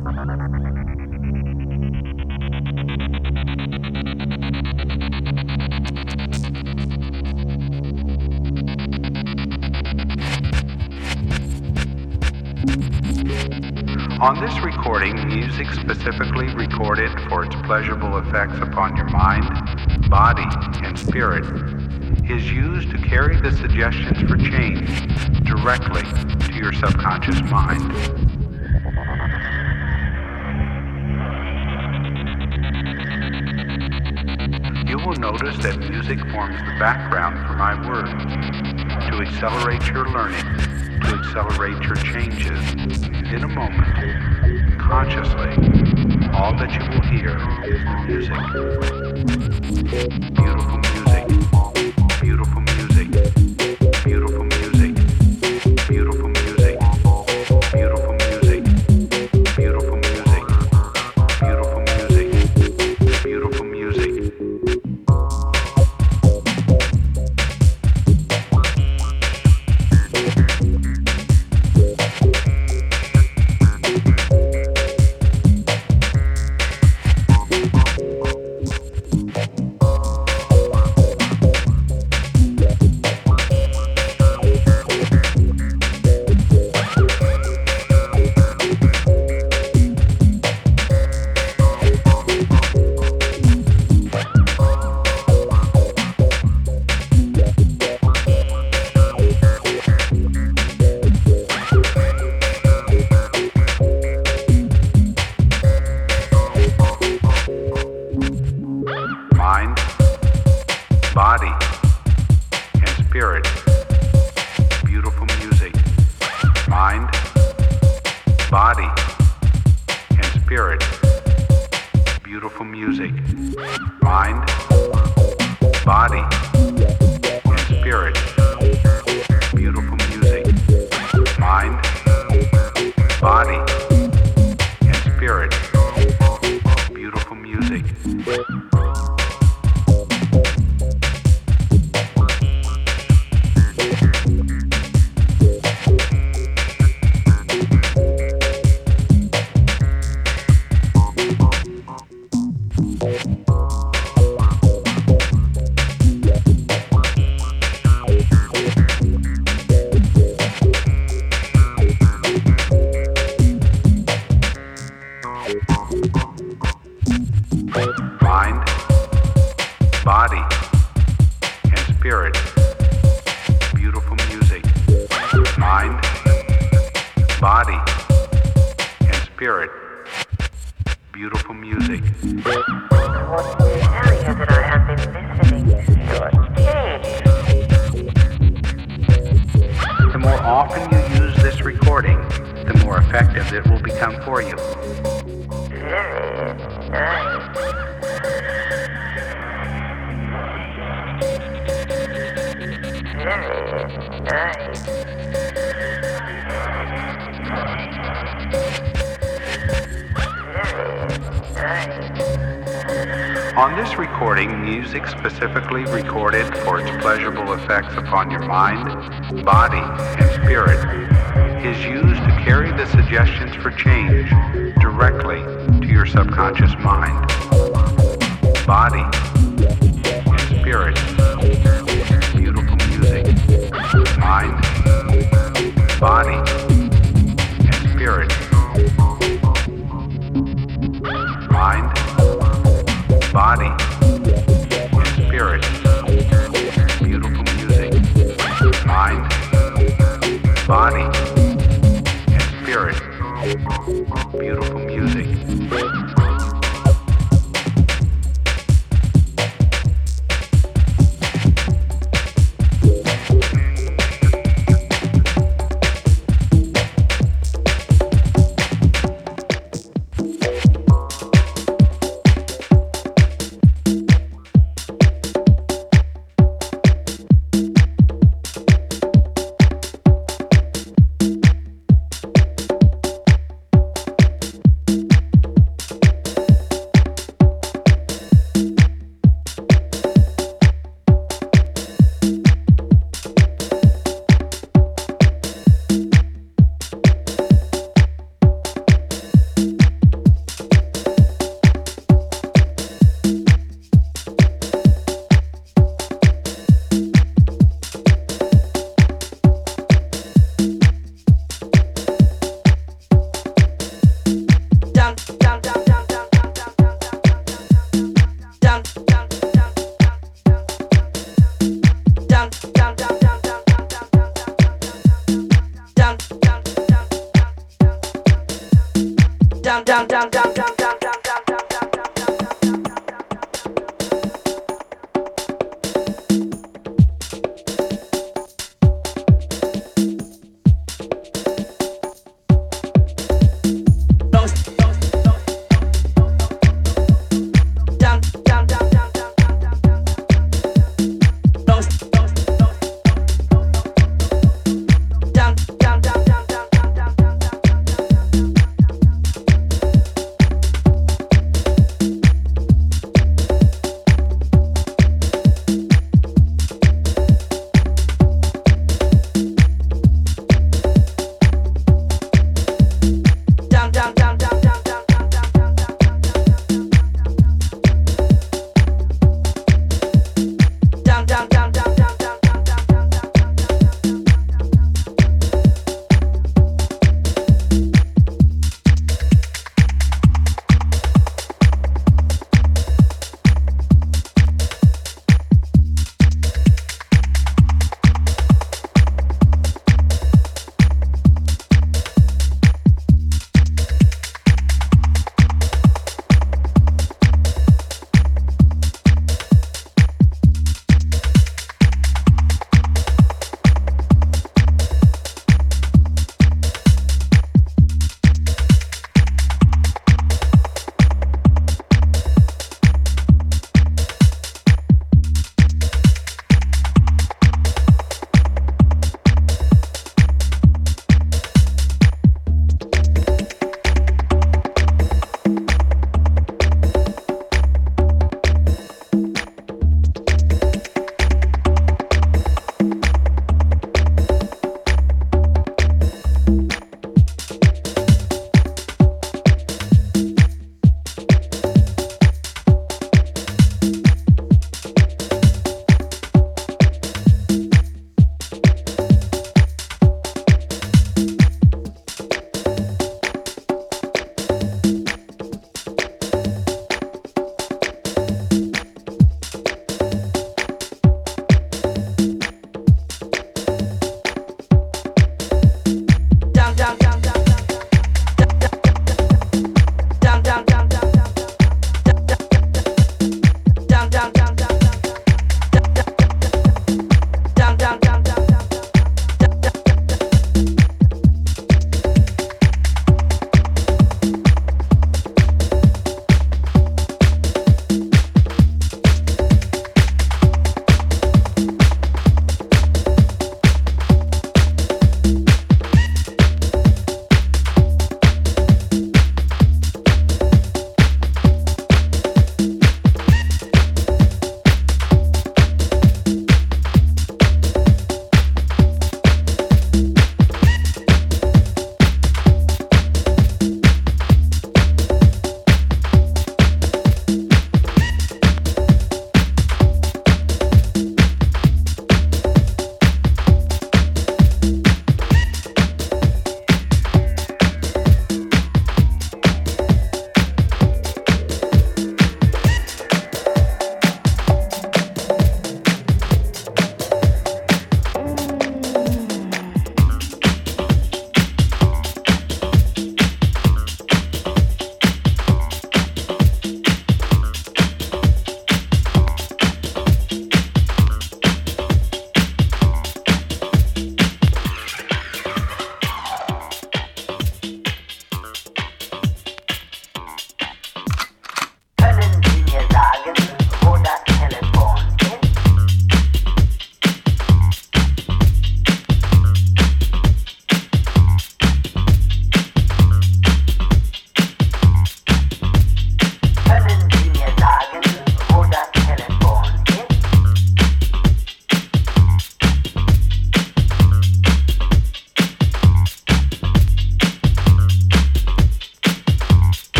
On this recording, music specifically recorded for its pleasurable effects upon your mind, body, and spirit is used to carry the suggestions for change directly to your subconscious mind. notice that music forms the background for my work. To accelerate your learning, to accelerate your changes, in a moment, consciously, all that you will hear is the music. Beautiful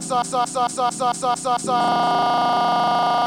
さささささささささ